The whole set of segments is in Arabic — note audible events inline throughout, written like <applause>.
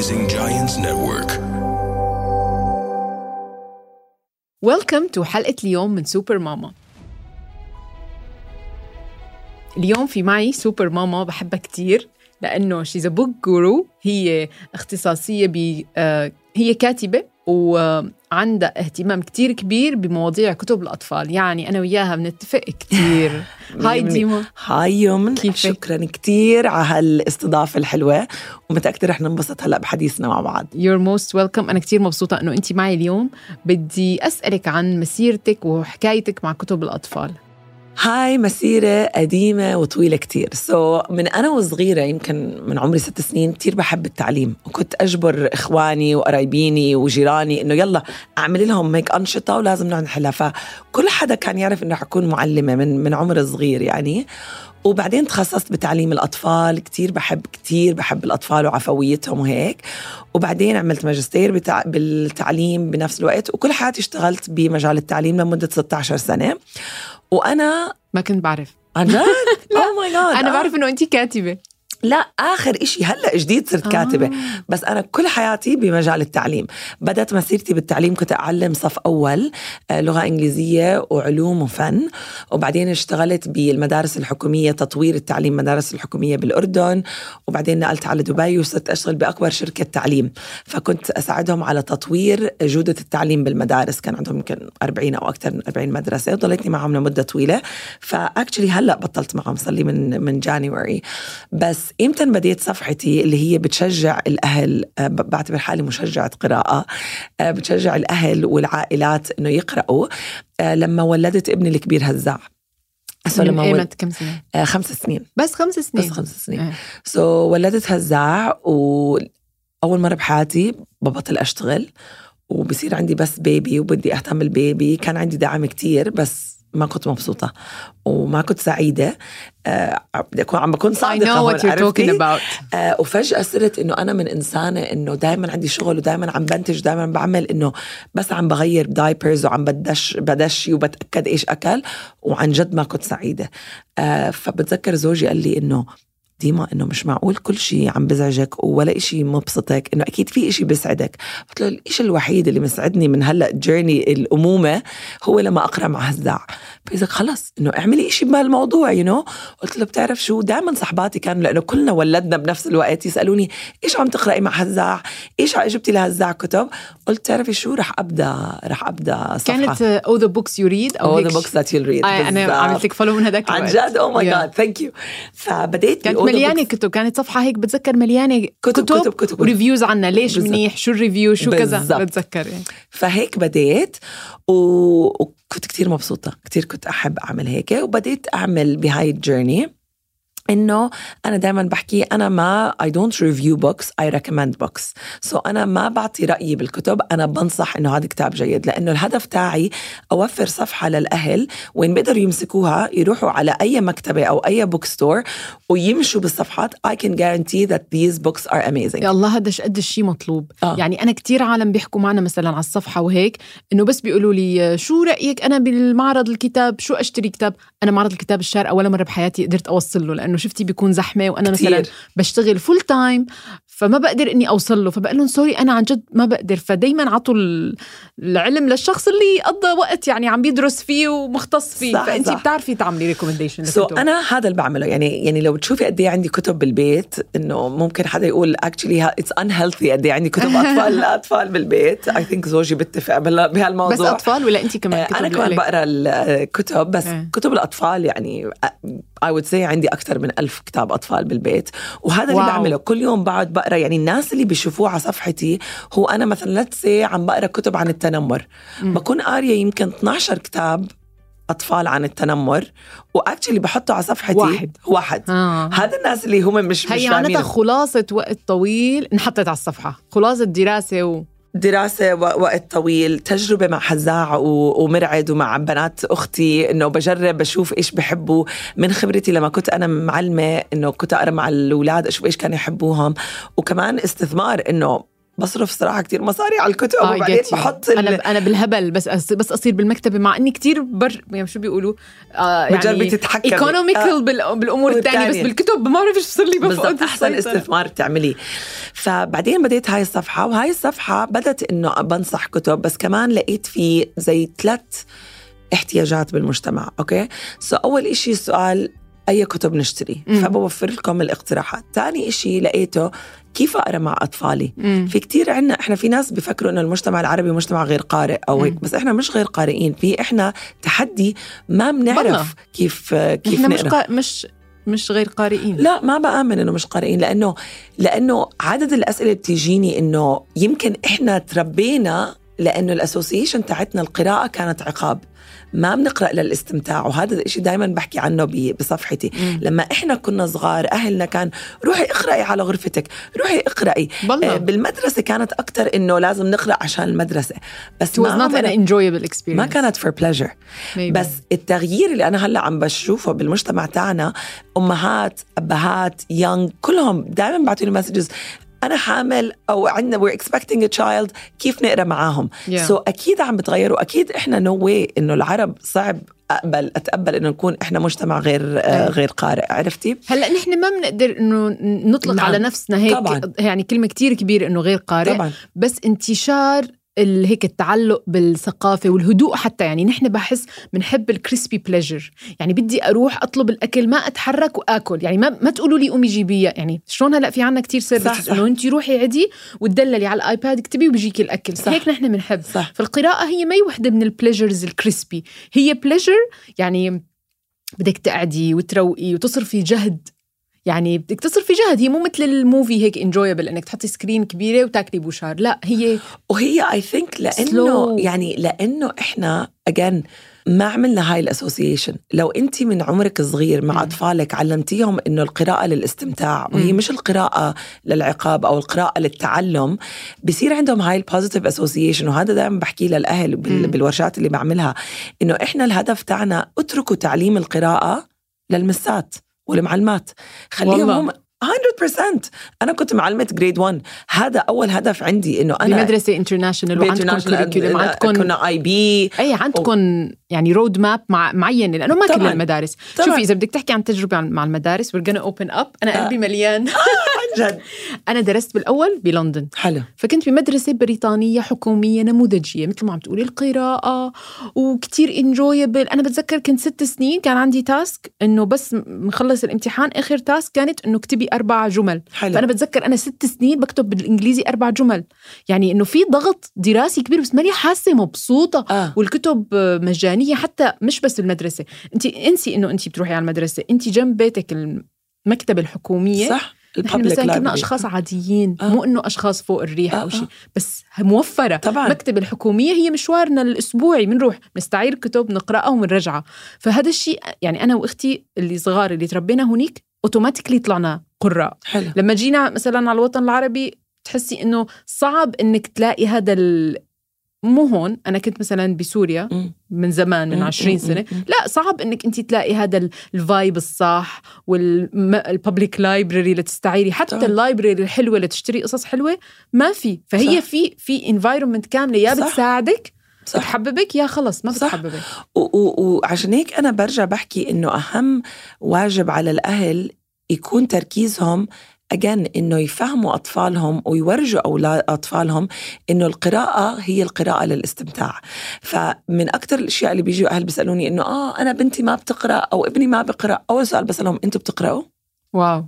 Rising Giants Network. welcome to حلقة اليوم من super mama اليوم في معي super mama بحبها كتير لأنه she's book guru هي اختصاصية ب آه، هي كاتبة وعندها اهتمام كتير كبير بمواضيع كتب الأطفال. يعني أنا وياها بنتفق كتير. <laughs> hi ديما hi كيفك؟ شكرا كتير على هالاستضافة الحلوة. ومتأكدة رح ننبسط هلأ بحديثنا مع بعض. You're most welcome. أنا كتير مبسوطة أنه أنت معي اليوم. بدي أسألك عن مسيرتك وحكايتك مع كتب الأطفال. هاي مسيرة قديمة وطويلة كتير. سو so, من أنا وصغيرة يمكن من عمري ست سنين كتير بحب التعليم. وكنت أجبر إخواني وقرايبيني وجيراني إنه يلا أعمل لهم هيك أنشطة ولازم نقعد نحلها فكل حدا كان يعرف إنه حكون معلمة من من عمر صغير يعني. وبعدين تخصصت بتعليم الأطفال. كتير بحب كتير بحب الأطفال وعفويتهم وهيك. وبعدين عملت ماجستير بتع... بالتعليم بنفس الوقت. وكل حياتي اشتغلت بمجال التعليم لمدة 16 سنة. وأنا ما كنت بعرف. عن جد؟ اوه ماي جاد أنا بعرف أنه أنت كاتبة. لا آخر إشي هلأ جديد صرت كاتبة. آه. بس أنا كل حياتي بمجال التعليم. بدأت مسيرتي بالتعليم كنت أعلم صف أول آه، لغة إنجليزية وعلوم وفن. وبعدين اشتغلت بالمدارس الحكومية تطوير التعليم المدارس الحكومية بالأردن. وبعدين نقلت على دبي وصرت أشتغل بأكبر شركة تعليم. فكنت أساعدهم على تطوير جودة التعليم بالمدارس. كان عندهم يمكن 40 أو أكثر من 40 مدرسة وضليتني معهم لمدة طويلة. فاكشلي هلأ بطلت معهم صار لي من من جانيوري بس إمتى بديت صفحتي اللي هي بتشجع الأهل آه، بعتبر حالي مشجعة قراءة آه، بتشجع الأهل والعائلات إنه يقرأوا آه، لما ولدت ابني الكبير هزاع. so لما كم سنة؟ آه، خمس سنين. بس خمس سنين. بس خمس سنين. إيه. so ولدت هزاع وأول مرة بحياتي ببطل أشتغل وبصير عندي بس baby وبدي أهتم بال baby كان عندي دعم كتير بس ما كنت مبسوطة. وما كنت سعيدة. آه عم بكون I صادقة know what you're talking about. آه وفجأة صرت إنه أنا من إنسانة إنه دائما عندي شغل ودائما عم بنتج دائما بعمل إنه بس عم بغير diapers وعم بدش بدشي وبتأكد إيش أكل. وعن جد ما كنت سعيدة. آه فبتذكر زوجي قال لي إنه ديما إنه مش معقول كل شيء عم بزعجك ولا إشي مبسطك إنه أكيد في إشي بيسعدك. قلت له الإشي الوحيد اللي مسعدني من هال journey الأمومة هو لما أقرأ مع هزاع فاذا خلص إنه اعملي إشي بهالموضوع you you know? قلت له بتعرف شو دائما صحباتي كانوا لأنه كلنا ولدنا بنفس الوقت يسألوني إيش عم تقرأي مع هزاع إيش جبتي لهزاع كتب قلت تعرفي شو رح أبدأ رح أبدأ صفحة كانت oh the books you read oh books that you'll read آه، أنا. عملت لك follow من هذاك عن. جد oh my. God thank you فبديت كانت مليانة. كتب كانت صفحة هيك بتذكر مليانة كتب- كتب, كتب- كتب. و reviews عنها ليش. منيح شو ال review شو كذا. بتذكر يعني فهيك بديت و... وكنت كتير مبسوطة كتير كنت أحب أعمل هيك وبديت أعمل بهاي ال journey إنه أنا دائما بحكي أنا ما I don't review books I recommend books. So أنا ما بعطي رأيي بالكتب أنا بنصح إنه هذا كتاب جيد لأنه الهدف تاعي أوفر صفحة للأهل وين بيقدروا يمسكوها يروحوا على أي مكتبة أو أي book store ويمشوا بالصفحات. I can guarantee that these books are amazing. يا الله هذا قد الشيء مطلوب. آه. يعني أنا كتير عالم بيحكوا معنا مثلا على الصفحة وهيك إنه بس بيقولوا لي شو رأيك أنا بالمعرض الكتاب؟ شو أشتري كتاب؟ أنا معرض الكتاب الشارقه ولا مرة بحياتي قدرت أوصل له لأنه شفتي بيكون زحمة وأنا كتير. مثلا بشتغل full time فما بقدر إني أوصل له فبقول لهم sorry أنا عن جد ما بقدر فدايما عطوا ال- العلم للشخص اللي قضى وقت يعني عم بيدرس فيه ومختص فيه صح، فانت صح. بتعرفي تعملي recommendation so أنا هذا اللي بعمله يعني يعني لو بتشوفي قد إيه عندي كتب بالبيت إنه ممكن حدا يقول actually it's unhealthy قد إيه عندي كتب أطفال <laughs> لاطفال بالبيت I think زوجي بيتفق بهال- بهالموضوع بس أطفال ولا انت كمان آه، أنا كمان؟ بقرأ الكتب بس إيه. كتب الأطفال يعني I would say عندي أكثر من ألف كتاب أطفال بالبيت وهذا اللي. بعمله كل يوم بقعد بقرأ يعني الناس اللي بيشوفوه على صفحتي هو أنا مثلا say عم بقرا كتب عن التنمر. بكون قارية يمكن 12 كتاب أطفال عن التنمر و actually بحطه على صفحتي واحد. واحد. آه. هذا الناس اللي هم مش مش هي معناتها خلاصة وقت طويل انحطت على الصفحة. خلاصة دراسة و... دراسة وقت طويل تجربة مع حزاع ومرعد ومع بنات أختي إنه بجرب بشوف إيش بحبوا. من خبرتي لما كنت أنا معلمة إنه كنت أقرأ مع الأولاد أشوف إيش كانوا يحبوهم. وكمان استثمار إنه بصرف صراحة كتير مصاري على الكتب آه، وبعدين. بحط أنا ال... أنا بالهبل بس أص- بس أصير بالمكتبة مع إني كتير بر يعني شو بيقولوا آه بتجربي يعني تتحكمي. economical بالأمور الثانية بس. بالكتب ما بعرف إيش بصير لي بالضبط أحسن. استثمار تعمليه فبعدين بديت هاي الصفحة وهاي الصفحة بدت إنه بنصح كتب بس كمان لقيت في زي ثلاث احتياجات بالمجتمع okay so أول إشي السؤال أي كتب نشتري مم. فبوفر لكم الاقتراحات ثاني إشي لقيته كيف أقرأ مع أطفالي مم. في كتير عنا إحنا في ناس بيفكروا إنه المجتمع العربي مجتمع غير قارئ أو هيك. بس إحنا مش غير قارئين في إحنا تحدي ما. بنعرف كيف كيف إحنا مش نقرأ قا... مش مش غير قارئين لا ما بآمن إنه مش قارئين لأنه لأنه عدد الأسئلة اللي بتجيني إنه يمكن إحنا تربينا لأنه الأسوسيشن تاعتنا القراءة كانت عقاب. ما بنقرأ للاستمتاع وهذا الشيء دائما بحكي عنه بصفحتي. مم. لما إحنا كنا صغار أهلنا كان روحي اقرأي على غرفتك روحي اقرأي. والله آه، بالمدرسة كانت أكثر إنه لازم نقرأ عشان المدرسة. بس it was ما not an enjoyable experience. ما كانت pleasure. Maybe. بس التغيير اللي أنا هلأ عم بشوفه بالمجتمع تاعنا أمهات أبهات يونغ كلهم دائما بعثوا لي مسجز أنا حامل أو عندنا we're expecting a child كيف نقرأ معاهم Yeah. so أكيد عم بتغيروا أكيد إحنا no way إنه العرب صعب اقبل أتقبل إنه نكون إحنا مجتمع غير آه إيه. غير قارئ عرفتي هلأ نحن ما بنقدر إنه نطلق نعم. على نفسنا هيك طبعاً. يعني كلمة كتير كبيرة إنه غير قارئ طبعا بس انتشار هيك التعلق بالثقافة والهدوء حتى. يعني نحن بحس بنحب ال crispy pleasure يعني بدي أروح أطلب الأكل ما أتحرك وآكل. يعني ما ما تقولوا لي قومي جيبيها يعني شلون هلأ في عنا كتير services صح. إنه أنت روحي عدي وتدللي على الآيباد اكتبي وبيجيكي الأكل. صح. هيك نحن بنحب. صح. فالقراءة هي ما هي وحدة من ال pleasures ال crispy هي pleasure يعني بدك تقعدي وتروقي وتصرفي جهد يعني بدك تصرفي جهد هي مو مثل ال movie هيك enjoyable إنك تحطي screen كبيرة وتاكلي بوشار لا هي وهي I think لأنه Slow. يعني لأنه إحنا again ما عملنا هاي ال association لو أنت من عمرك صغير مع مم. أطفالك علمتيهم إنه القراءة للاستمتاع وهي مم. مش القراءة للعقاب أو القراءة للتعلم بصير عندهم هاي ال positive association وهذا دائما بحكي للأهل بال-. بالورشات اللي بعملها إنه إحنا الهدف تاعنا اتركوا تعليم القراءة للمسات والمعلمات خليهم. هم 100% أنا كنت معلمه grade 1 هذا أول هدف عندي إنه أنا بمدرسة international وعندكم curriculum عندكم كنا IB عندكم يعني road map مع معين لأنه ما كل. المدارس طبعاً. شوفي إذا بدك تحكي عن تجربة مع المدارس we're gonna open up أنا آه. قلبي مليان عن جد. أنا درست بالأول بلندن. حلو. فكنت بمدرسة بريطانية حكومية نموذجية مثل ما عم تقولي القراءة وكتير enjoyable أنا بتذكر كنت ست سنين كان عندي task إنه بس مخلص الامتحان آخر task كانت إنه اكتبي أربع جمل. حلو. فأنا بتذكر أنا ست سنين بكتب بالإنجليزي أربع جمل. يعني إنه في ضغط دراسي كبير بس ماني حاسة مبسوطة. آه. والكتب مجانية حتى مش بس المدرسة. أنت انسي إنه أنت بتروحي على المدرسة. أنت جنب بيتك المكتبة الحكومية. صح. نحن ال public مثلا كنا. أشخاص عاديين آه. مو إنه أشخاص فوق الريح آه، أو شيء آه. بس موفرة طبعا المكتبة الحكومية هي مشوارنا الأسبوعي بنروح نستعير كتب نقرأها ومنرجعها فهذا الشيء يعني أنا وأختي اللي صغار اللي تربينا هنيك automatically طلعنا قراء حلو لما جينا مثلا على الوطن العربي تحسي إنه صعب إنك تلاقي هذا ال... مو هون أنا كنت مثلا بسوريا. من زمان من مم، 20 مم، سنة. لا صعب إنك أنت تلاقي هذا ال- ال vibe الصح وال public library لتستعيري حتى. ال library الحلوة لتشتري قصص حلوة ما في فهي صح. في في انفايرمنت كاملة يا. بتساعدك صح بتحببك يا خلص ما. بتحببك وعشان هيك أنا برجع بحكي إنه أهم واجب على الأهل يكون تركيزهم أجن إنه يفهموا أطفالهم ويورجوا أولاد أطفالهم إنه القراءة هي القراءة للاستمتاع فمن أكثر الأشياء اللي بيجوا أهل بيسألوني إنه آه أنا بنتي ما بتقرأ أو ابني ما بقرأ أول سؤال بسألهم أنتوا بتقرأوا؟ wow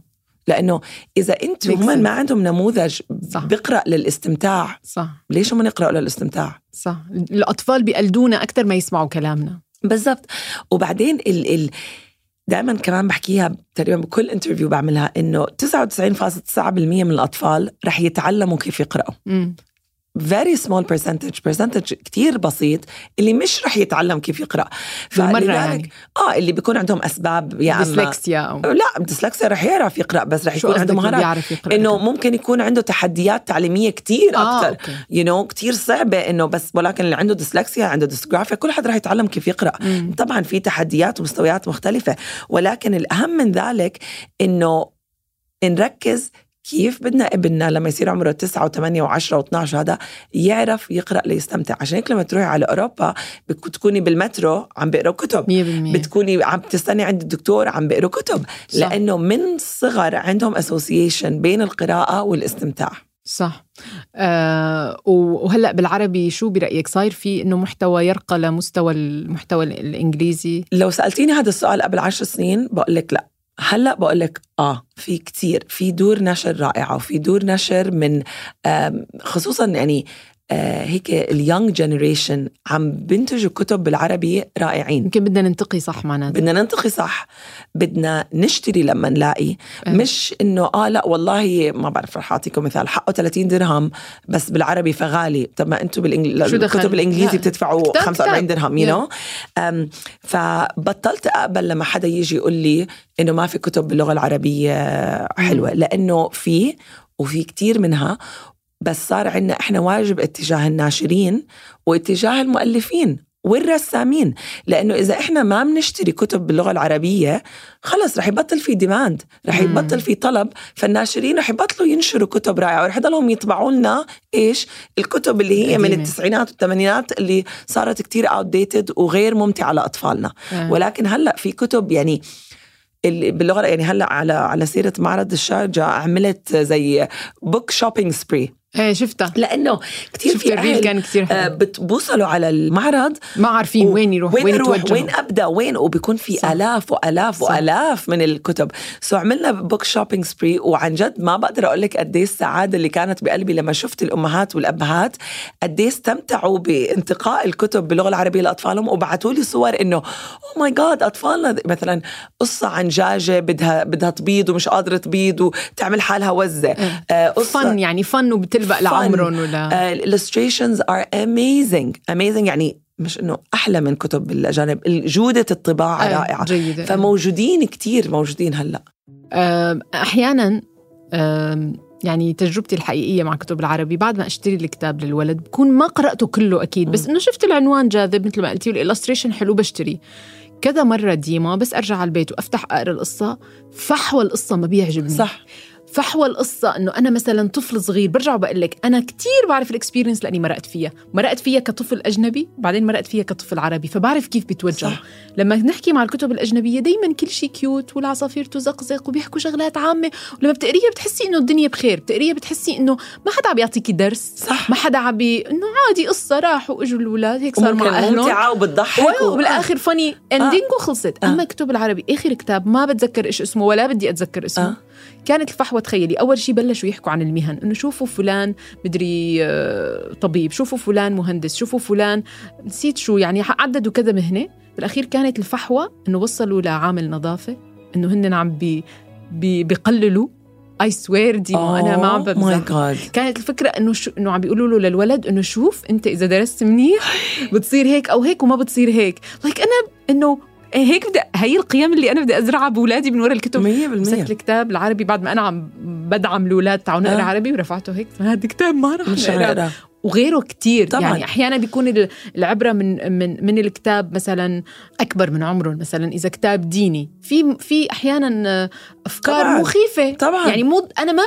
لأنه إذا أنتوا هم. ما عندهم نموذج صح. بقرأ للاستمتاع صح ليش هم يقرأوا للاستمتاع؟ صح الأطفال بيقلدونا أكثر ما يسمعوا كلامنا بالضبط وبعدين ال ال دائما كمان بحكيها تقريبا بكل interview بعملها إنه 99.9% من الأطفال رح يتعلموا كيف يقرأوا. Very small percentage percentage كتير بسيط اللي مش رح يتعلم كيف يقرأ. فلذلك- يعني؟ آه اللي بيكون عندهم أسباب يا أما ديسلكسيا لا ديسلكسيا رح يعرف يقرأ بس رح يكون عنده مهارات. إنه ممكن يكون عنده تحديات تعليمية كتير آه، أكثر. you know كثير صعبة إنه بس ولكن اللي عنده ديسلكسيا عنده dysgraphia كل حد رح يتعلم كيف يقرأ. مم. طبعا في تحديات ومستويات مختلفة. ولكن الأهم من ذلك إنه نركز كيف بدنا ابننا لما يصير عمره 9 و8 و10 و12 هذا يعرف يقرأ ليستمتع. عشان هيك لما تروحي على أوروبا بتكوني بالمترو عم بيقروا كتب. 100% بتكوني عم تستني عند الدكتور عم بيقروا كتب. صح. لأنه من الصغر عندهم اسوسيشن بين القراءة والاستمتاع. صح. آه وهلأ بالعربي شو برأيك؟ صاير في إنه محتوى يرقى لمستوى المحتوى الإنجليزي؟ لو سألتيني هذا السؤال قبل عشر سنين بقول لك لأ. هلا بقول لك آه في كتير في دور نشر رائعة وفي دور نشر من خصوصا يعني هيك ال young generation عم بينتجوا كتب بالعربي رائعين يمكن بدنا ننتقي صح معناتها بدنا ننتقي صح بدنا نشتري لما نلاقي أه. مش إنه آه لا والله ما بعرف رح أعطيكم مثال حقه 30 درهم بس بالعربي فغالي طب ما أنتم دخل؟ الكتب الإنجليزي لا. بتدفعوا كتاب 45 كتاب. درهم you. know فبطلت أقبل لما حدا يجي يقول لي إنه ما في كتب باللغة العربية حلوة لأنه في وفي كتير منها بس صار عندنا إحنا واجب اتجاه الناشرين واتجاه المؤلفين والرسامين لأنه إذا إحنا ما بنشتري كتب باللغة العربية خلص رح يبطل في demand رح. يبطل في طلب فالناشرين رح يبطلوا ينشروا كتب رائعة ورح يضلهم يطبعوا لنا إيش الكتب اللي هي من. التسعينات والثمانينات اللي صارت كتير outdated وغير ممتعة لأطفالنا آه. ولكن هلأ في كتب يعني اللي باللغة يعني هلأ على على سيرة معرض الشارجة عملت زي book shopping spree إيه شفتها لأنه كثير شفت في ال reel كان كثير آه، حلو بتوصلوا على المعرض ما عارفين و- وين يروح وين, وين يتوجهوا وين أبدأ وين وبيكون في صح. آلاف وآلاف صح. وآلاف من الكتب so عملنا book shopping spree وعن جد ما بقدر أقول لك قد إيه السعادة اللي كانت بقلبي لما شفت الأمهات والأبهات قد إيه استمتعوا بانتقاء الكتب باللغة العربية لأطفالهم وبعثوا لي صور إنه oh my God أطفالنا مثلا قصة عن دجاجه بدها بدها تبيض ومش قادرة تبيض وتعمل حالها وزة إيه. آه، قصة fun يعني fun وبتلبق fun. لعمرهم ولا؟ ال illustrations are amazing amazing يعني مش إنه أحلى من كتب الأجانب. جوده الطباعة إيه، رائعة. جيدة. فموجودين كتير موجودين هلأ. أحيانا آم، يعني تجربتي الحقيقية مع كتب العربي بعد ما أشتري الكتاب للولد بكون ما قرأته كله أكيد. بس إنه شفت العنوان جاذب مثل ما قلتي وال illustration حلو بشتري. كذا مرة ديما بس أرجع على البيت وأفتح أقرأ القصة فحوى القصة ما بيعجبني. صح. فحوى القصة إنه أنا مثلا طفل صغير برجع وبقول لك أنا كتير بعرف ال experience لأني مرقت فيها، مرقت فيها كطفل أجنبي، بعدين مرقت فيها كطفل عربي، فبعرف كيف بيتوجهوا. صح. لما نحكي مع الكتب الأجنبية دائما كل شيء cute والعصافير تزقزق وبيحكوا شغلات عامة، ولما بتقريها بتحسي إنه الدنيا بخير، بتقريها بتحسي إنه ما حدا عم يعطيكي درس، صح ما حدا عم إنه عادي قصة راحوا وإجوا الأولاد هيك صار مع أهلهم ممتعة وبتضحك و- وبالاخر funny ending وخلصت آه. أما كتب العربي آخر كتاب ما بتذكر إيش اسمه ولا بدي أتذكر اسمه آه. كانت الفحوى تخيلي. أول شيء بلشوا يحكوا عن المهن إنه شوفوا فلان مدري آه، طبيب شوفوا فلان مهندس شوفوا فلان نسيت شو يعني عددوا كذا مهنة. بالأخير كانت الفحوى إنه وصلوا لعامل نظافة إنه هن عم بي بي بيقللوا. I swear ديما أنا ما عم ماي بمزح كانت الفكرة إنه شو إنه عم بيقولوا له للولد إنه شوف أنت إذا درست منيح <laughs> بتصير هيك أو هيك وما بتصير هيك، like أنا إنه هيك بدي هي القيم اللي أنا بدي أزرعها باولادي من وراء الكتب. 100% مسكت الكتاب العربي بعد ما أنا عم بدعم الأولاد تعالوا نقرأ آه. عربي ورفعته هيك. هذا كتاب ما رح نقرأه. هنقرا وغيره كتير. طبعاً. يعني أحيانا بيكون ال- العبرة من من من الكتاب مثلا أكبر من عمرهم مثلا إذا كتاب ديني. في في أحيانا أفكار طبعاً. مخيفة. طبعا. يعني مو أنا ما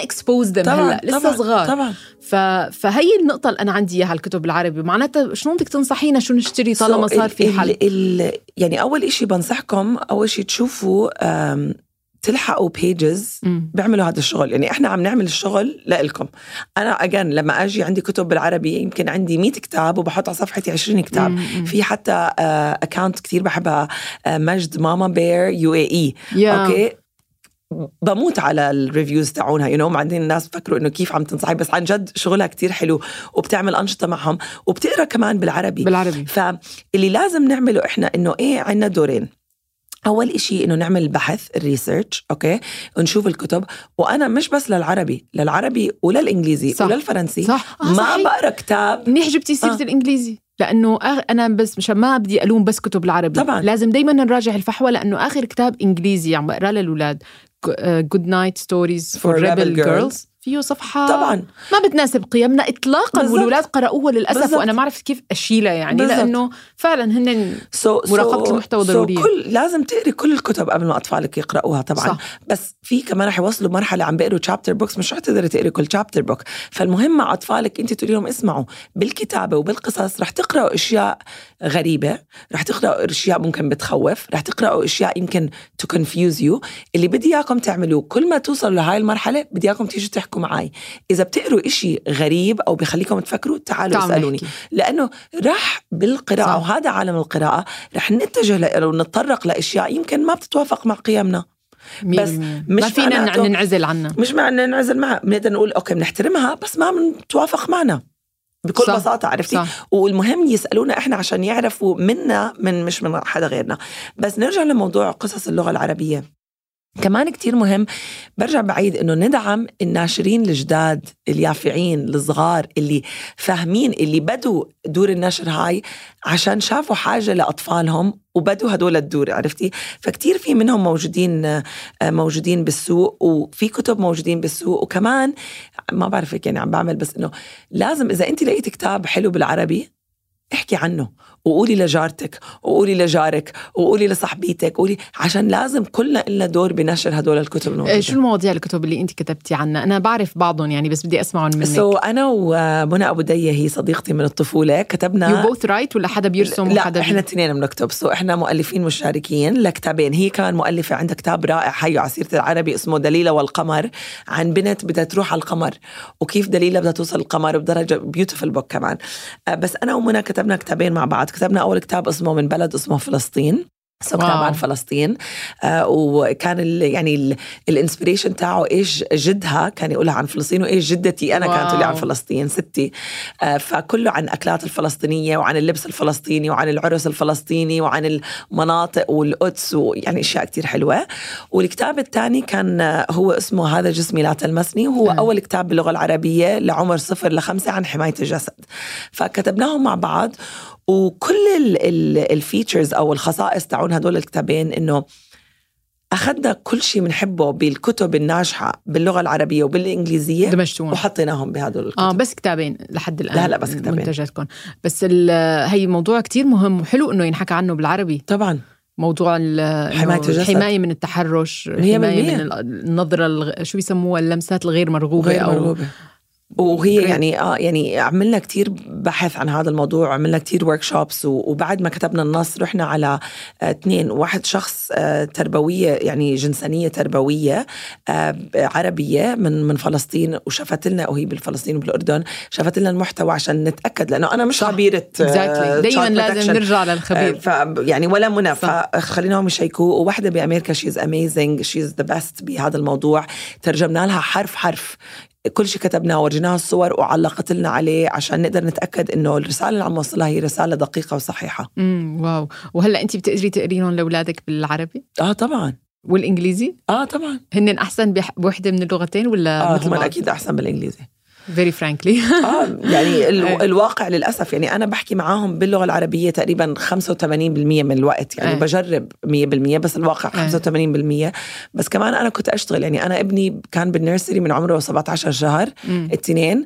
expose them طبعا هلأ لسه طبعاً. صغار. طبعا. ف... فهي النقطة اللي أنا عندي إياها الكتب العربي معناتها شلون بدك تنصحينا شو نشتري طالما صار في حل؟ ال ال يعني أول إشي بنصحكم أول شيء تشوفوا تلحقوا pages. بيعملوا هذا الشغل. يعني إحنا عم نعمل الشغل لإلكم. أنا again لما أجي عندي كتب بالعربي يمكن عندي 100 كتاب وبحط على صفحتي 20 كتاب. مم. في حتى account كتير بحبها آه، مجد ماما بير يو إي إي. أوكي؟ بموت على ال reviews تاعونها. you know بعدين الناس بفكروا إنه كيف عم تنصحي بس عن جد شغلها كتير حلو وبتعمل أنشطة معهم وبتقرأ كمان بالعربي. بالعربي. فاللي لازم نعمله إحنا إنه إيه عندنا دورين. أول إشي إنه نعمل بحث ال research أوكي؟ ونشوف الكتب. وأنا مش بس للعربي للعربي وللإنجليزي صح. وللفرنسي. صح. آه ما صحيح. بقرأ كتاب. منيح جبتي سيرة آه. الإنجليزي. لأنه آخ- أنا بس مشان ما بدي ألوم بس كتب العربي. طبعاً. لازم دايما نراجع الفحوى لأنه آخر كتاب إنجليزي عم بقراه للأولاد. Good Night Stories for, For Rebel Rebel Girls. فيه صفحة طبعا ما بتناسب قيمنا اطلاقا بالضبط. والولاد قرأوها للأسف بالضبط. وأنا ما عرفت كيف اشيلها يعني بالضبط. لأنه فعلا هن so, مراقبة so- المحتوى so ضرورية. كل لازم تقري كل الكتب قبل ما اطفالك يقرأوها طبعا صح. بس في كمان رح يوصلوا مرحلة عم بيقروا chapter books مش رح تقدري تقري كل chapter book فالمهم مع أطفالك أنت تقولي لهم اسمعوا بالكتابة وبالقصص رح تقرأوا أشياء غريبة رح تقرأوا أشياء ممكن بتخوف رح تقرأوا أشياء يمكن to confuse you اللي بدي إياكم تعملوه كل ما توصلوا لهاي المرحلة بدي إياكم تيجوا تحكوا معي إذا بتقروا إشي غريب أو بخليكم تفكروا تعالوا نحكي. لأنه رح بالقراءة صح. وهذا عالم القراءة رح نتجه ل- ونتطرق لأشياء يمكن ما بتتوافق مع قيمنا مية بس بالمية. مش ما فينا ننعزل عنها مش معنى ننعزل معها بنقدر نقول أوكي بنحترمها بس ما بنتوافق معنا بكل صح. بساطة عرفتي صح. والمهم يسألونا إحنا عشان يعرفوا منا من مش من حدا غيرنا بس نرجع لموضوع قصص اللغة العربية كمان كتير مهم برجع بعيد إنه ندعم الناشرين الجداد اليافعين الصغار اللي فاهمين اللي بدوا دور النشر هاي عشان شافوا حاجة لأطفالهم وبدوا هدول الدور عرفتي؟ فكتير في منهم موجودين آه، موجودين بالسوق وفي كتب موجودين بالسوق وكمان ما بعرف يعني عم بعمل بس إنه لازم إذا أنت لقيت كتاب حلو بالعربي احكي عنه وقولي لجارتك وقولي لجارك وقولي لصاحبيتك قولي عشان لازم كلنا لنا دور بنشر هدول الكتب الموجودة. شو المواضيع الكتب اللي أنت كتبتي عنها؟ أنا بعرف بعضهم يعني بس بدي أسمعهم منك. سو so أنا ومنى ابو ديه هي صديقتي من الطفولة كتبنا you both write ولا حدا بيرسم لا وحدا إحنا اثنين بنكتب. so إحنا مؤلفين مشاركين لكتابين. هي كمان مؤلفة عندها كتاب رائع هي عسيرة العربي اسمه دليلة والقمر عن بنت بدها تروح على القمر. وكيف دليلة بدها توصل القمر؟ بدرجة beautiful book كمان. آه، بس أنا ومنى كتبنا كتابين مع بعض. كتبنا أول كتاب اسمه من بلد اسمه فلسطين so كتاب wow. عن فلسطين آه وكان ال يعني ال inspiration تاعه إيش جدها كان يقولها عن فلسطين وإيش جدتي أنا كانت تقولي عن واو. فلسطين ستي آه فكله عن أكلات الفلسطينية وعن اللبس الفلسطيني وعن العرس الفلسطيني وعن المناطق والقدس ويعني أشياء كتير حلوة والكتاب الثاني كان آه، هو اسمه هذا جسمي لا تلمسني وهو آه. أول كتاب باللغة العربية لعمر صفر لخمسة عن حماية الجسد فكتبناهم مع بعض وكل ال features أو الخصائص تاعون هدول الكتابين إنه أخذنا كل شيء بنحبه بالكتب الناجحة باللغة العربية وبالإنجليزية دمجتوهم وحطيناهم بهدول الكتب آه بس كتابين لحد الآن لهلا بس كتابين. منتجاتكم بس هي موضوع كتير مهم وحلو إنه ينحكى عنه بالعربي طبعا موضوع حماية الجسد. الحماية من التحرش الحماية بالمية. من ال- النظرة. شو بيسموها اللمسات الغير مرغوبة غير أو مرغوبة وهي. يعني آه يعني عملنا كتير بحث عن هذا الموضوع عملنا كتير ورك شوبس وبعد ما كتبنا النص رحنا على آه، اثنين واحد شخص آه، تربوية يعني جنسانية تربوية آه، عربية من من فلسطين وشافت لنا وهي بالفلسطين وبالأردن شافت لنا المحتوى عشان نتأكد لأنه أنا مش صح. خبيرة exactly. child لازم. نرجع للخبير ف يعني ولا منى. فخليناهم يشيكوا وواحدة بأمريكا she's amazing she's the best بهذا الموضوع ترجمنا لها حرف حرف كل شيء كتبناه ورجيناها الصور وعلقت لنا عليه عشان نقدر نتأكد إنه الرسالة اللي عم نوصلها هي رسالة دقيقة وصحيحة. امم واو. وهلأ انت بتقدري تقريهم لأولادك بالعربي؟ آه طبعا. والإنجليزي؟ آه طبعا. هن أحسن بوحدة من اللغتين ولا آه مثل هم بعض أكيد أحسن بالإنجليزي. very frankly <laughs> آه يعني <laughs> ال-. الواقع للأسف يعني أنا بحكي معاهم باللغة العربية تقريبا 85% من الوقت يعني إيه. بجرب 100% بس الواقع إيه. 85% بس كمان أنا كنت أشتغل يعني أنا ابني كان بال nursery من عمره 17 شهر التنين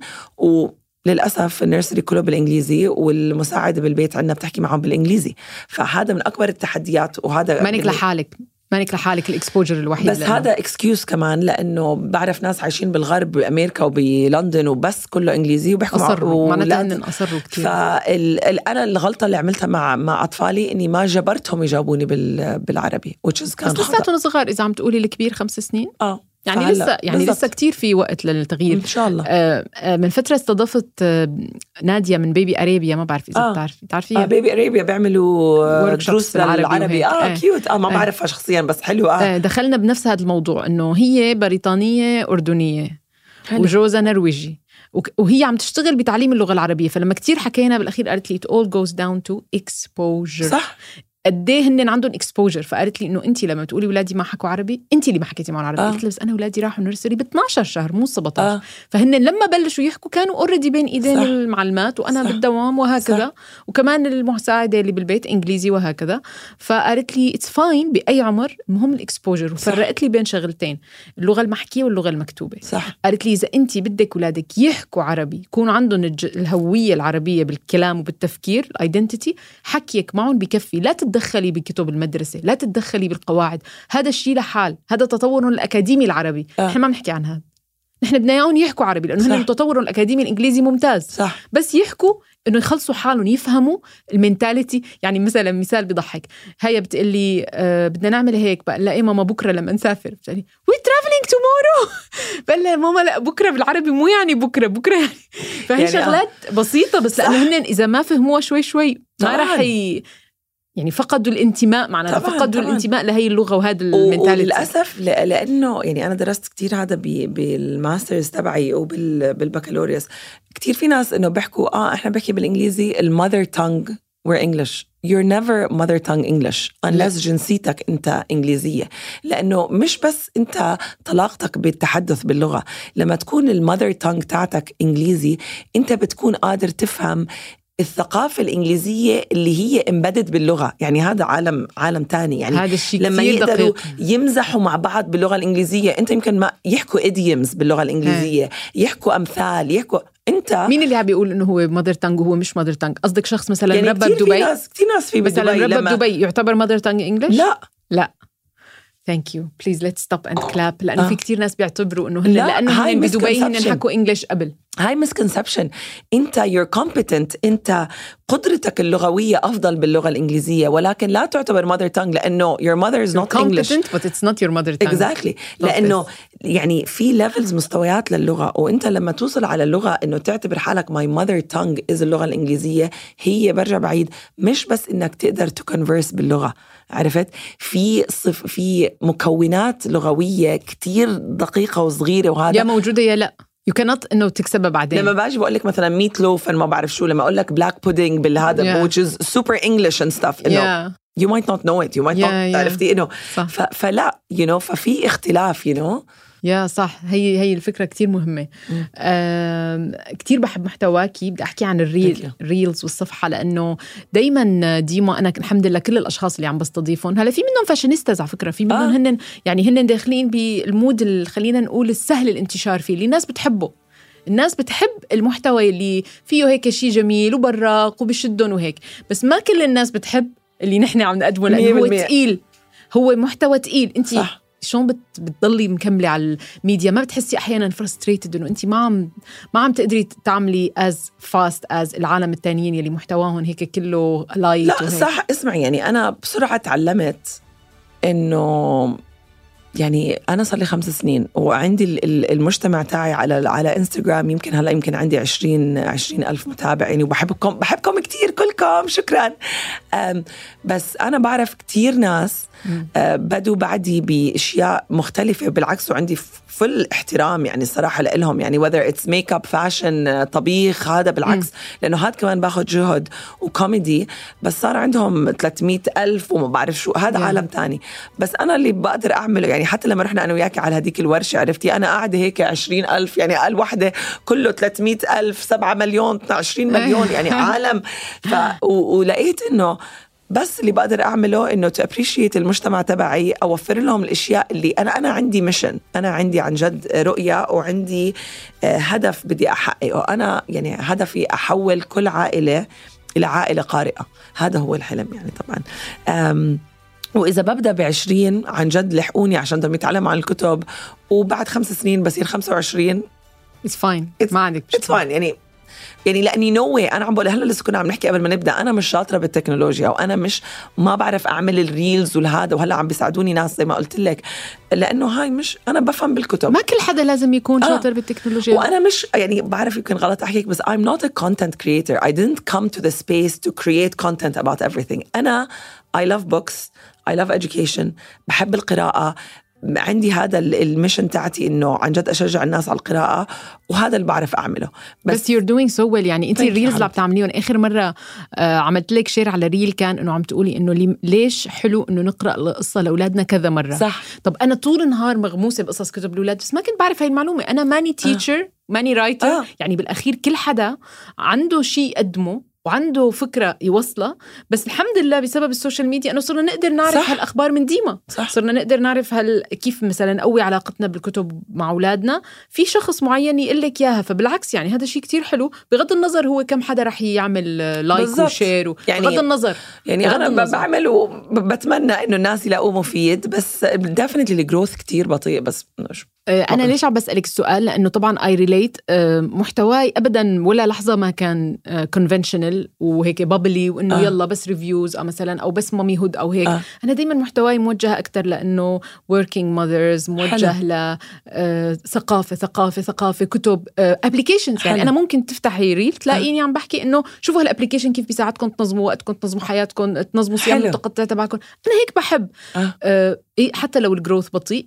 وللأسف ال nursery كله بالإنجليزي والمساعدة بالبيت عندنا بتحكي معهم بالإنجليزي فهذا من أكبر التحديات وهذا مانك بالن- لحالك مانك لحالك ال exposure الوحيد بس لإنه. هذا excuse كمان لأنه بعرف ناس عايشين بالغرب بأمريكا وبلندن وبس كله إنجليزي وبيحكوا أصروا معناتها. هن أصروا كثير فانا الغلطة اللي عملتها مع مع أطفالي إني ما جبرتهم يجاوبوني بال بالعربي which is كان بس لساتهم صغار إذا عم تقولي الكبير خمس سنين آه يعني لسه يعني بالضبط. لسه كتير في وقت للتغيير إن شاء الله آه، آه، من فترة استضفت آه، نادية من بيبي أريبيا ما بعرف إذا آه. بتعرفي بتعرفيها آه بيبي اريبيا بيعملوا Workshops دروس وهيك. آه إيه. cute آه ما إيه. بعرفها شخصيا بس حلو آه آه، دخلنا بنفس هذا الموضوع إنه هي بريطانية أردنية حلو. وجوزها نرويجي وهي عم تشتغل بتعليم اللغة العربية فلما كتير حكينا بالأخير قالت لي it all goes down to exposure صح قد إيه هن عندهم exposure فقالت لي إنه انت لما تقولي ولادي ما حكوا عربي انت اللي ما حكيتي معهم عربي. آه. قلت لها بس أنا ولادي راحوا nursery ب 12 شهر مو 17 آه. فهن لما بلشوا يحكوا كانوا already بين إيدين صح. المعلمات وأنا صح. بالدوام وهكذا. وكمان المساعدة اللي بالبيت إنجليزي وهكذا. فقالت لي it's fine بأي عمر المهم ال exposure وفرقت لي بين شغلتين اللغة المحكية واللغة المكتوبة. صح. قالت لي إذا انت بدك اولادك يحكوا عربي يكونوا عندهم الج... الهوية العربية بالكلام وبالتفكير ال identity حكيك معهم بكفي. لا تتدخلي بكتب المدرسة لا تتدخلي بالقواعد. هذا الشيء لحال هذا تطور الأكاديمي العربي. آه. نحن ما بنحكي عن هذا. نحن بدنا اياهم يحكوا عربي لأنه. هن تطورهم الأكاديمي الإنجليزي ممتاز. صح. بس يحكوا إنه يخلصوا حالهم يفهموا ال mentality يعني مثلا مثال بضحك. هي بتقول لي آه بدنا نعمل هيك. بقول لها إيه ماما بكرة لما نسافر. بتقول لي we traveling tomorrow بقول لها ماما لا بكرة بالعربي مو يعني بكرة بكرة يعني. فهي يعني آه. شغلات بسيطة بس. لأنه هن إذا ما فهموها شوي شوي ما. راح ي... يعني فقدوا الانتماء معناتها طبعاً، فقدوا طبعاً. الانتماء لهي اللغة وهذا ال mentality وللأسف لأنه يعني أنا درست كتير هذا بال masters تبعي وبالبكالوريوس كتير في ناس إنه بيحكوا آه إحنا بحكي بالإنجليزي ال mother tongue we're English. You're never mother tongue English unless جنسيتك أنت إنجليزية. لأنه مش بس أنت طلاقتك بالتحدث باللغة. لما تكون ال mother tongue تاعتك إنجليزي أنت بتكون قادر تفهم الثقافة الإنجليزية اللي هي embedded باللغة. يعني هذا عالم عالم تاني. يعني هذا الشيء لما يقدروا دقيق. يمزحوا مع بعض باللغة الإنجليزية أنت يمكن ما يحكوا idioms باللغة الإنجليزية يحكوا أمثال يحكوا أنت مين اللي عم بيقول إنه هو mother tongue وهو مش mother tongue قصدك شخص مثلا يعني ربي في بدبي ناس كثير ناس في مثلا بدبي ربي لما بدبي يعتبر mother tongue English لا لا. thank you please let's stop and clap لأنه آه. في كثير ناس بيعتبروا إنه هن لا، لأنه هن بدبي هن. حكوا English قبل. هاي misconception أنت you're competent أنت قدرتك اللغوية أفضل باللغة الإنجليزية ولكن لا تعتبر mother tongue لأنه your mother is not English. competent but it's not your mother tongue. exactly لأنه يعني في levels مستويات للغة وأنت لما توصل على اللغة إنه تعتبر حالك my mother tongue is اللغة الإنجليزية هي برجع بعيد. مش بس إنك تقدر ت converse باللغة. عرفت في صف في مكونات لغوية كتير دقيقة وصغيرة وهذا يا موجودة يا لا يو كانت إنه تكسبها بعدين لما باجي بقول لك مثلا meat loaf ما بعرف شو لما أقول لك black pudding بالهذا Yeah. which is super English and stuff إنه yeah. you might not know it you might Yeah, not yeah. عرفتي إنه فلا you know ففي اختلاف you know يا صح هي هي الفكرة كتير مهمة. آم، كتير بحب محتواكي بدي أحكي عن ال reel. ال reels والصفحة لأنه دايما ديما أنا الحمد لله كل الأشخاص اللي عم بستضيفهم هلأ في منهم fashionistas على فكرة في منهم آه. آه. هن يعني هن داخلين بال mood خلينا نقول السهل الانتشار فيه اللي الناس بتحبه الناس بتحب المحتوى اللي فيه هيك شيء جميل وبراق وبشدهم وهيك بس ما كل الناس بتحب اللي نحن عم نقدمه لأنه هو 100%. تقيل هو محتوى تقيل انت صح. شلون بت بتضلي مكملة على الميديا؟ ما بتحسي أحيانا frustrated إنه انت ما عم ما عم تقدري تعملي as fast as العالم التانيين يلي محتواهم هيك كله light لا صح اسمع يعني أنا بسرعة تعلمت إنه يعني أنا صار لي خمس سنين وعندي ال- ال- المجتمع تاعي على على إنستغرام يمكن هلأ يمكن عندي 20 20 ألف متابع يعني وبحبكم بحبكم كثير كلكم شكرا. بس أنا بعرف كثير ناس آه، بدوا بعدي بأشياء مختلفة بالعكس وعندي full احترام يعني الصراحه لهم يعني whether it's makeup fashion طبيخ هذا بالعكس. لأنه هذا كمان باخذ جهد وكوميدي بس صار عندهم 300 ألف وما بعرف شو هذا. عالم تاني. بس أنا اللي بقدر أعمله يعني حتى لما رحنا أنا وياك على هذيك الورشة عرفتي؟ أنا قاعدة هيك 20 ألف يعني أقل وحدة كله 300 ألف 7 مليون 20 مليون يعني <laughs> عالم. ف... و... ولقيت إنه بس اللي بقدر أعمله إنه to appreciate المجتمع تبعي offer لهم الأشياء اللي أنا أنا عندي mission أنا عندي عن جد رؤية وعندي آه، هدف بدي أحققه. أنا يعني هدفي أحول كل عائلة إلى عائلة قارئة. هذا هو الحلم يعني طبعا. أم وإذا ببدأ ب 20 عن جد لحقوني عشان بدهم يتعلموا عن الكتب وبعد خمس سنين بصير 25 it's fine It's- ما عندك it's fine يعني يعني لأني no way أنا عم بقول هلا لسه كنا عم نحكي قبل ما نبدأ أنا مش شاطرة بالتكنولوجيا وأنا مش ما بعرف أعمل ال reels والهذا وهلا عم بيساعدوني ناس زي ما قلت لك. لأنه هاي مش أنا بفهم بالكتب. ما كل حدا لازم يكون آه. شاطر بالتكنولوجيا. وأنا مش يعني بعرف يمكن غلط أحكيك بس I'm not a content creator. I didn't come to the space to create content about everything. أنا I love books. I love education. بحب القراءة. عندي هذا ال- ال mission تاعتي إنه عن جد أشجع الناس على القراءة وهذا اللي بعرف أعمله. بس, بس you're doing so well. يعني أنت ال reels اللي عم. تعمليهم آخر مرة آه عملت لك share على reel كان إنه عم تقولي إنه لي- ليش حلو إنه نقرأ القصة لأولادنا كذا مرة؟ صح. طب أنا طول النهار مغموسة بقصص كتب الأولاد بس ما كنت بعرف هاي المعلومة. أنا ماني teacher ماني writer آه. يعني بالأخير كل حدا عنده شيء يقدمه وعنده فكرة يوصلها بس الحمد لله بسبب ال social media إنه صرنا نقدر نعرف صح. هالأخبار من ديما صح صرنا نقدر نعرف هل كيف مثلا نقوي علاقتنا بالكتب مع أولادنا في شخص معين يقول لك إياها فبالعكس يعني هذا شيء كتير حلو بغض النظر هو كم حدا رح يعمل like بالضبط. و share و... يعني- بغض النظر يعني بغض أنا النظر. بعمل وبتمنى إنه الناس يلاقوه مفيد بس definitely ال growth كتير بطيء بس أنا تفضل. ليش عم بسألك السؤال لأنه طبعا I relate محتواي ابدا ولا لحظة ما كان conventional وهيك bubbly وإنه آه. يلا بس reviews أو مثلا أو بس mommyhood أو هيك آه. أنا دائما محتواي موجه أكثر لأنه working mothers موجه ل آه، ثقافة ثقافة ثقافة كتب applications يعني. أنا ممكن تفتحي reel تلاقيني عم بحكي إنه شوفوا هال application كيف بيساعدكم تنظموا وقتكم تنظموا حياتكم تنظموا صيام. المتقطع تبعكم أنا هيك بحب آه. آه، إيه، حتى لو ال growth بطيء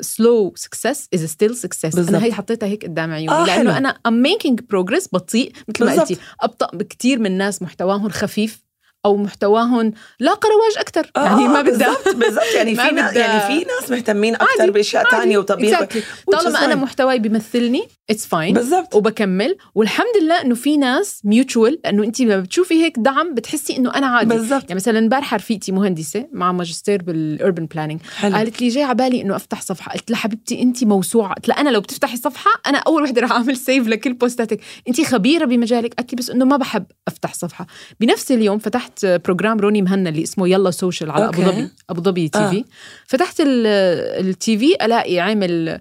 slow success is still success. أنا هي حطيتها هيك قدام عيوني آه، لأنه حلو. أنا I'm making progress بطيء مثل ما. قلتي أبطأ بكثير من الناس محتواهم خفيف أو محتواهم لا رواج أكثر آه، يعني ما بدها. بالضبط بالضبط. يعني <laughs> في يعني في ناس مهتمين أكثر بأشياء. ثانية وطبيخ Exactly. طالما أنا. محتواي بيمثلني it's fine بالضبط. وبكمل. والحمد لله إنه في ناس mutual لأنه انت لما بتشوفي هيك دعم بتحسي إنه أنا عادي. بالضبط. يعني مثلا امبارحه رفيقتي مهندسة مع ماجستير بال urban planning قالت لي جاي على بالي إنه أفتح صفحة. قلت لها حبيبتي انت موسوعة. قلت لها أنا لو بتفتحي صفحة أنا أول وحدة رح أعمل save لكل posts اتك انت خبيرة بمجالك. لي بس إنه ما بحب أفتح صفحة. بنفس اليوم فتحت program روني مهنا اللي اسمه يلا سوشيال على أبو. ظبي أبو ظبي TV آه. فتحت ال TV ألاقي عامل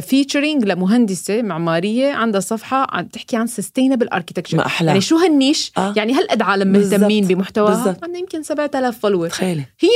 featuring لمهندسة معمارية عندها صفحة عم تحكي عن sustainable architecture ما أحلى. يعني شو هال niche؟ آه. يعني هالقد عالم. مهتمين بمحتواها. عندنا يمكن 7000 follower تخيلي. هي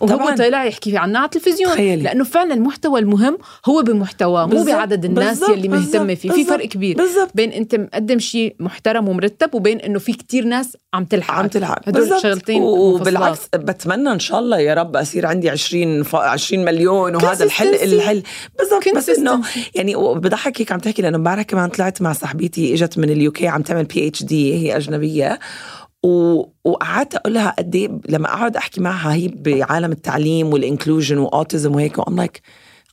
مهمة. وهو. طلع يحكي عنها على التلفزيون. تخيلي. لأنه فعلا المحتوى المهم هو بمحتواه مو بعدد الناس بالضبط، يلي بالضبط، فيه. في فرق كبير بالضبط. بين أنت مقدم شيء محترم ومرتب وبين إنه في كتير ناس عم تلحق. عم تلعب هدول. شغلتين وبالعكس بتمنى إن شاء الله يا رب أصير عندي 20 ف... 20 مليون وهذا الحل. الحل بالضبط بس إنه. يعني بضحك هيك عم تحكي لأنه امبارح كمان طلعت مع صاحبتي إجت من ال UK عم تعمل PhD هي أجنبية و... وقعدت أقول لها قد إيه لما أقعد أحكي معها هي بعالم التعليم وال inclusion و autism وهيك و I'm like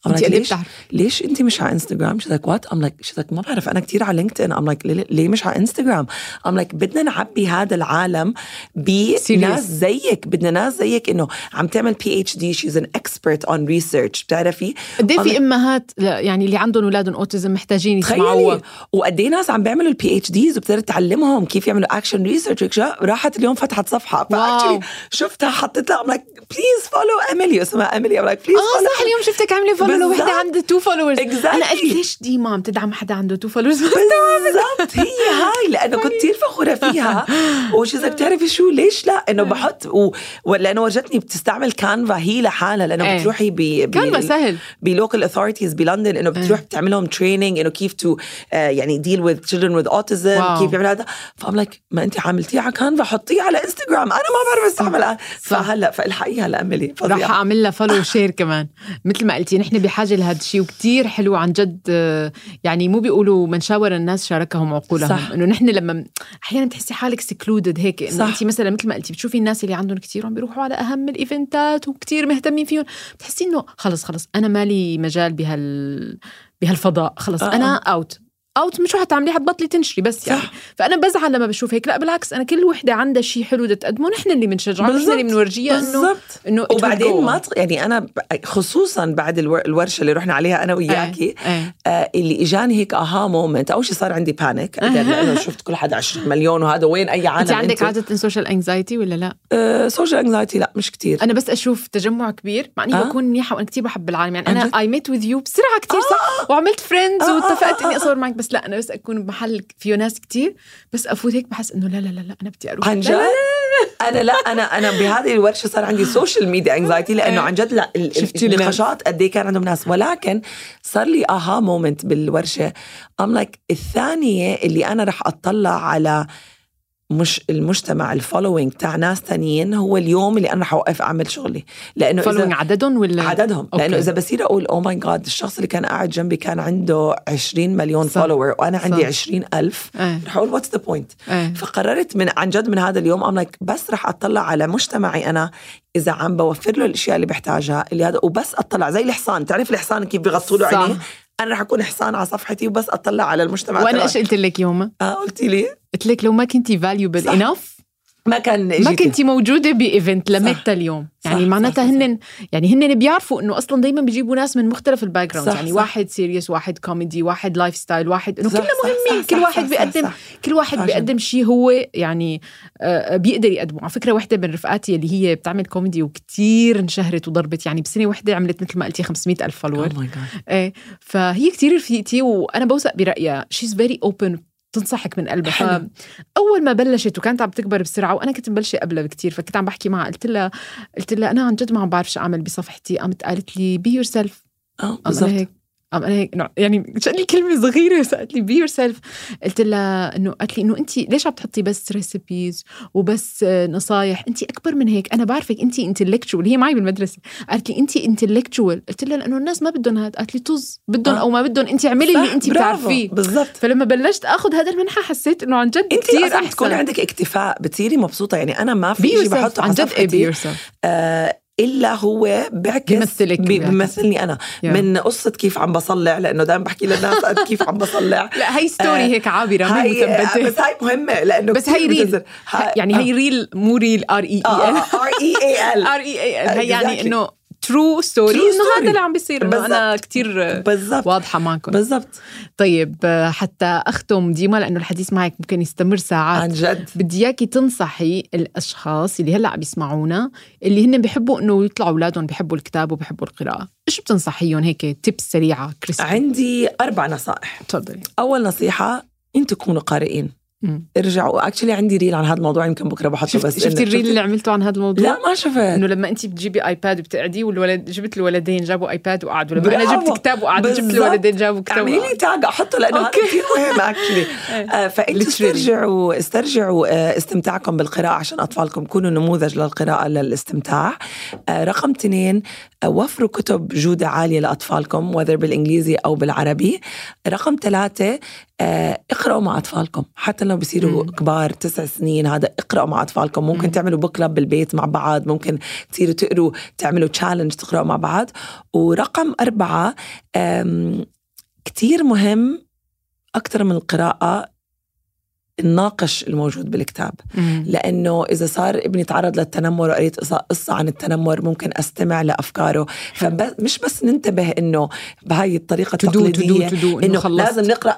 انت قد ليش؟ ليش أنت مش على إنستغرام؟ she's like what I'm like she's like ما بعرف أنا كتير على لينكد ان I'm like ليه مش على إنستغرام؟ I'm like بدنا نعبي هذا العالم بناس زيك بدنا ناس زيك إنه عم تعمل PhD she's an expert on research بتعرفي؟ قد أنا- في إمهات يعني اللي عندهم أولادهم autism محتاجين يسمعوها؟ تخيلي! وقد إيه ناس عم بيعملوا ال PhDs وبتقدر تعلمهم كيف يعملوا action research راحت اليوم فتحت صفحة. ف actually شفتها حطيت لها. I'm like please follow ايميلي اسمها ايميلي I'm like please آه صح اليوم شفتك عاملة follow بالضبط. لوحده عندها two followers Exactly. أنا قلت ليش ديما عم تدعم حدا عنده <laughs> two followers بالضبط. هي هاي لأنه كنت كثير فخورة فيها. <laughs> وش إذا بتعرفي شو ليش لا؟ إنه بحط و... لأنه ورجتني بتستعمل كانفا هي لحالها لأنه إيه. بتروحي ب كان سهل. ب local authorities بلندن إنه بتروح بتعمل لهم training إنه كيف to يعني deal with with autism wow. كيف يعمل هذا. فـ I'm like ما انت عملتيه على كانفا حطيه على انستغرام أنا ما بعرف أستعملها. فهلا فالحقيها لاملي راح أعمل لها follow و share كمان. مثل ما قلتي نحن بحاجة لهذا الشيء وكتير حلو عن جد آه، يعني مو بيقولوا من شاور الناس شاركهم عقولهم صح. إنه نحن لما أحيانا بتحسي حالك secluded هيك إنه. أنت مثلا مثل ما قلتي بتشوفي الناس اللي عندهم كتير وعم بيروحوا على أهم ال event ات وكتير مهتمين فيهم بتحسي إنه خلص خلص أنا مالي مجال بهال بهالفضاء خلص آه. أنا out out مش حتعملي حتبطلي تنشري بس يعني صح. فأنا بزعل لما بشوف هيك لا بالعكس أنا كل وحدة عندها شيء حلو بدها تقدمه نحن اللي بنشجعها نحن اللي. بنورجيها انه إنه وبعدين ما يعني أنا خصوصا بعد الور- الورشة اللي رحنا عليها أنا وياكي إيه، إيه. آه اللي إجاني هيك aha moment أول شيء صار عندي panic لأنه شفت كل حدا 20 مليون وهذا وين أي عالم أنت عندك عادة social anxiety ولا لا؟ social anxiety لا مش كتير أنا بس أشوف تجمع كبير مع إني آه. بكون منيحة وأنا كثير بحب العالم يعني عن أنا؟ I met with you بسرعة كثير صح وعملت friends آه، آه، واتفقت آه، اني آه. أصور معك بس لا أنا بس أكون بمحل فيه ناس كثير بس أفوت هيك بحس إنه لا لا لا لا أنا بدي أروح. عن جد؟ أنا لا أنا أنا بهذه الورشة صار عندي social media anxiety لأنه عن جد. النقاشات قد إيه كان عندهم ناس. ولكن صار لي aha moment بالورشة. I'm like الثانية اللي أنا رح أطلع على مش المجتمع ال following تاع ناس تانيين هو اليوم اللي أنا رح اوقف أعمل شغلي لأنه following عددهم ولا عددهم okay. لأنه إذا بصير أقول oh my God الشخص اللي كان قاعد جنبي كان عنده 20 مليون صح. follower وأنا عندي صح. 20 ألف إيه رح أقول what's the point فقررت من عن جد من هذا اليوم I'm like بس رح أطلع على مجتمعي أنا إذا عم بوفر له الأشياء اللي بحتاجها اللي هذا وبس أطلع زي الحصان تعرف الحصان كيف بيغطوا له. عينيه أنا رح أكون حصان على صفحتي وبس أطلع على المجتمع وأنا. إيش قلت لك يوما؟ آه قلتي لي قلت لك لو ما كنتي valuable صح. ما كان ما. كنتي موجودة ب event لمتى اليوم يعني معناتها. هن يعني هن بيعرفوا إنه أصلا دايما بيجيبوا ناس من مختلف ال background يعني صح. واحد serious واحد كوميدي واحد lifestyle واحد إنه كلنا مهمين صح، كل واحد صح، بيقدم صح. كل واحد صح بيقدم شيء هو يعني آه، بيقدر يقدمه على فكرة وحدة من رفقاتي اللي هي بتعمل كوميدي وكتير انشهرت وضربت يعني بسنة وحدة عملت مثل ما قلتي 500 ألف follower Oh. إيه فهي كتير رفيقتي وأنا بوثق برأيها she's very open تنصحك من قلبها حلو. فأول ما بلشت وكانت عم تكبر بسرعة وأنا كنت مبلشة قبلها بكتير فكنت عم بحكي معها قلت لها قلت لها أنا عن جد ما عم بعرف شو أعمل بصفحتي. قامت قالت لي be yourself آه بالضبط. قام أنا هيك يعني شان لي كلمة صغيرة بس قالت لي be yourself قلت لها إنه قالت لي إنه انت ليش عم تحطي بس recipes وبس آه، نصايح؟ انت أكبر من هيك. أنا بعرفك انت intellectual هي معي بالمدرسة. قالت لي انت intellectual قلت لها لأنه الناس ما بدهم هذا قالت لي طز. بدهم آه. أو ما بدهم. انت اعملي اللي انت. بتعرفيه. بالضبط. فلما بلشت آخذ هذا المنحى حسيت إنه عن جد انت كثير تكون عندك اكتفاء بتصيري مبسوطة. يعني أنا ما في شيء بحطه عن جد be yourself إلا هو بيعكس بيمثلك بي- بيعكس. بيمثلني أنا Yeah. من قصة كيف عم بصلع لأنه دائما بحكي للناس قد كيف عم بصلع <laughs> لا هي story آه، هيك عابرة مو هاي مثبتة بس هاي مهمة لأنه بس هي real يعني. هي real مو reel R E E L R E E L R E E L هي يعني. إنه true story إنه. هذا اللي عم بيصير إنه أنا كثير واضحة معكم. بالضبط. طيب حتى أختم ديما لأنه الحديث معك ممكن يستمر ساعات. عن جد. بدي إياكي تنصحي الأشخاص اللي هلأ عم بيسمعونا اللي هن بيحبوا إنه يطلعوا أولادهم بيحبوا الكتاب وبيحبوا القراءة. إيش بتنصحيهم هيك؟ tips سريعة crispy عندي أربع نصائح. تفضلي. أول نصيحة أنتوا تكونوا قارئين. ارجعوا. actually عندي reel عن هذا الموضوع يمكن بكرة بحطه شفت بس شفتي ال reel اللي عملته عن هذا الموضوع؟ لا ما شفت. إنه لما انت بتجيبي iPad وبتقعدي والولد جبت الولدين جابوا iPad وقعدوا. لما أنا. جبت كتاب وقعدت جبت. الولدين جابوا كتاب اعملي لي tag أحطه لأنه هذا. كثير مهم <laughs> actually فأنتوا Literally. استرجعوا استرجعوا آه، استمتاعكم بالقراءة عشان أطفالكم كونوا نموذج للقراءة للاستمتاع. آه، رقم اثنين آه، وفروا كتب جودة عالية لأطفالكم whether بالإنجليزي أو بالعربي. رقم ثلاثة آه، اقرأوا مع أطفالكم. حتى لو بصيروا مم. كبار تسع سنين هذا اقرأوا مع أطفالكم. ممكن مم. تعملوا book club بالبيت مع بعض. ممكن تصيروا تقروا تعملوا challenge تقرأوا مع بعض. ورقم أربعة كتير مهم أكثر من القراءة الناقش الموجود بالكتاب. مم. لأنه إذا صار ابني تعرض للتنمر وقريت قصة عن التنمر ممكن أستمع لأفكاره. فمش بس ننتبه إنه بهاي الطريقة تدو التقليدية تدو إنه خلصت. لازم نقرأ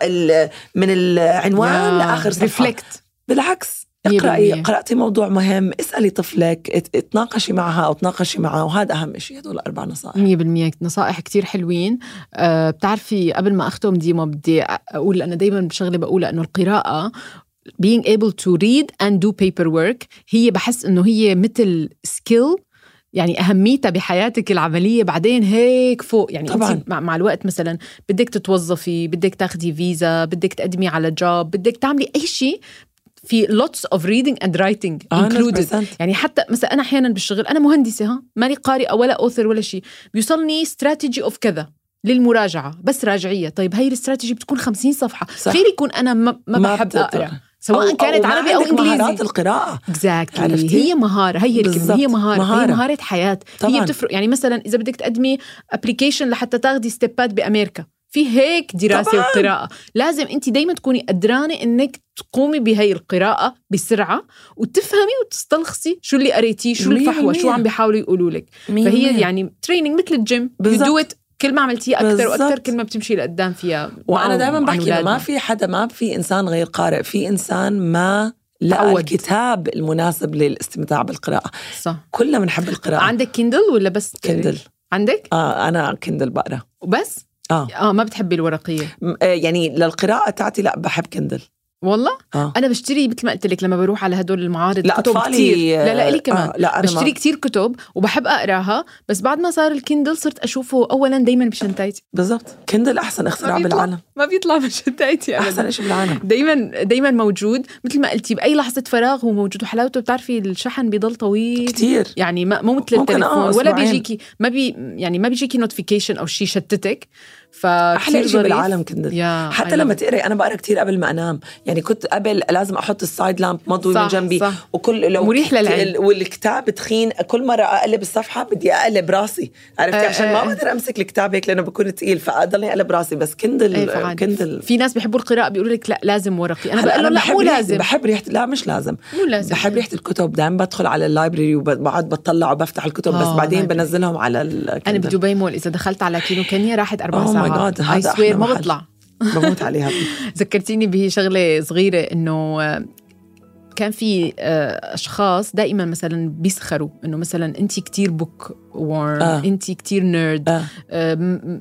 من العنوان لآخر صفحة. ريفلكت بالعكس اقرأي. قرأتي موضوع مهم اسألي طفلك اتناقشي معها أو تناقشي معه. وهذا أهم شيء هدول أربع نصائح. مية بالمية. نصائح كتير حلوين. أه بتعرفي قبل ما أختم ديما بدي أقول أنا دايما بشغلة بقولها أنه القراءة being able to read and do paperwork. هي بحس أنه هي مثل skill يعني أهميتها بحياتك العملية. بعدين هيك فوق يعني طبعاً. مع, مع الوقت مثلا بدك تتوظفي بدك تاخدي فيزا بدك تقدمي على جوب بدك تعملي أي شيء في lots of reading and writing included. 100% يعني حتى مثلا أنا أحيانا بالشغل أنا مهندسة ها؟ ماني قارئة ولا author ولا شيء. بيوصلني strategy of كذا للمراجعة بس راجعية. طيب هي الاستراتيجي بتكون 50 صفحة. صح. خير يكون أنا ما, ما, بحب. أقرأ؟ سواء كانت ما عربي أو عندك مهارات انجليزي القراءة exactly عرفتي؟ هي مهارة هي الكلمة. هي مهاره, مهارة. هي مهارة حياة طبعاً. هي بتفرق يعني مثلا إذا بدك تقدمي application لحتى تاخدي ستيبات بأمريكا في هيك دراسة طبعاً. وقراءة لازم انت دايما تكوني قدرانة إنك تقومي بهي القراءة بسرعة وتفهمي وتستخلصي شو اللي قريتيه شو الفحوى شو. عم بيحاولوا يقولوا لك فهي. يعني training مثل الجيم you بالضبط. do it كل ما عملتيه أكثر وأكثر. كل ما بتمشي لقدام فيها. وأنا دائما بحكي ما. في حدا ما في إنسان غير قارئ في إنسان ما تعود. الكتاب المناسب للاستمتاع بالقراءة. صح. كلنا بنحب القراءة. عندك Kindle ولا بس Kindle عندك؟ آه أنا Kindle بقرأ. وبس؟ آه. آه ما بتحبي الورقية؟ م- آه، يعني للقراءة تاعتي لا بحب Kindle والله؟ آه. أنا بشتري مثل ما قلت لك لما بروح على هدول المعارض لا كتب كتير. لا لا إلي كمان. آه لا أنا بشتري ما كتير كتب وبحب أقراها بس بعد ما صار ال Kindle صرت أشوفه اولا دايما بشنطتي بالضبط. Kindle أحسن اختراع ما بيطلع. بالعالم. ما بيطلع بشنطتي أحسن شيء بالعالم. دايما دايما موجود. مثل ما قلتي بأي لحظة فراغ هو موجود. وحلاوته بتعرفي الشحن بيضل طويل. كتير. يعني ما مو مثل ممكن آه التليفون ولا. بيجيكي ما بي يعني ما بيجيكي notification أو شيء يشتتك. أحلى شيء. بالعالم Kindle يا حتى لما. تقري أنا بقرا كتير قبل ما أنام يعني كنت قبل لازم أحط ال side lamp مضوي من جنبي صح. وكل لو مريح للعين. والكتاب تخين كل مرة أقلب الصفحة بدي أقلب راسي عرفتي آه، عشان آه، ما آه. بقدر أمسك الكتاب هيك لأنه بكون تقيل فأضلني أقلب راسي بس Kindle إيه،. Kindle في ناس بيحبوا القراءة بيقولوا لك لا لازم ورقي هلا بقول لهم لا مو لازم بحب ريحه لا مش لازم مو لازم بحب ريحة الكتب دائما بدخل على ال library وبقعد بطلع وبفتح الكتب بس آه، بعدين. بنزلهم على ال Kindle بدبي مول إذا دخلت على كيلو كينيا راحت Oh my ساعات I هذا swear أحلى ما. بطلع <laughs> بموت عليها <laughs> ذكرتيني بهي شغلة صغيرة إنه آه، كان في آه، أشخاص دائما مثلا بيسخروا إنه مثلا انت كتير بوك وورم آه. انت كتير نيرد آه.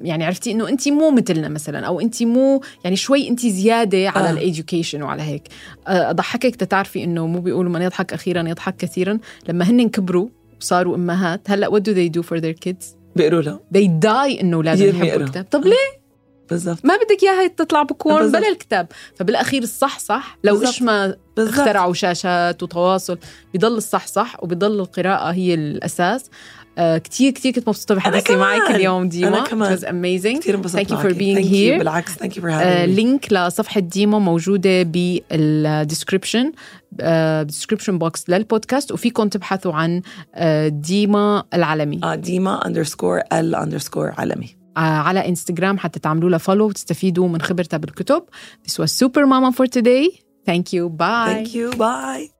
يعني عرفتي إنه انت مو مثلنا مثلا أو انت مو يعني شوي انت زيادة على آه. الايديوكيشن وعلى هيك آه، أضحكك تتعرفي إنه مو بيقولوا من يضحك أخيرا يضحك كثيرا لما هن كبروا وصاروا أمهات هلأ what do they do for their kids بيقولوا له they die إنه اولادهم يحبوا. الكتاب. طب ليه؟ بالضبط. ما بدك إياها تطلع بكون بالضبط. بلا الكتاب. فبالأخير الصح صح. لو. إيش ما اخترعوا شاشات وتواصل بضل الصح صح وبضل القراءة هي الأساس. آه كتير كتير كنت مبسوطة بحديثي. معك اليوم ديما أنا كمان. It was amazing كثير انبسطت Thank you for معك. being Thank you. here. بالعكس thank you for آه link لصفحة ديما موجودة بال description description box للبودكاست وفيكم تبحثوا عن آه ديما العلمي آه ديما underscore ال underscore علمي آه على انستغرام حتى تعملوا لها follow وتستفيدوا من خبرتها بالكتب This was Super Mama for today Thank you Bye Thank you Bye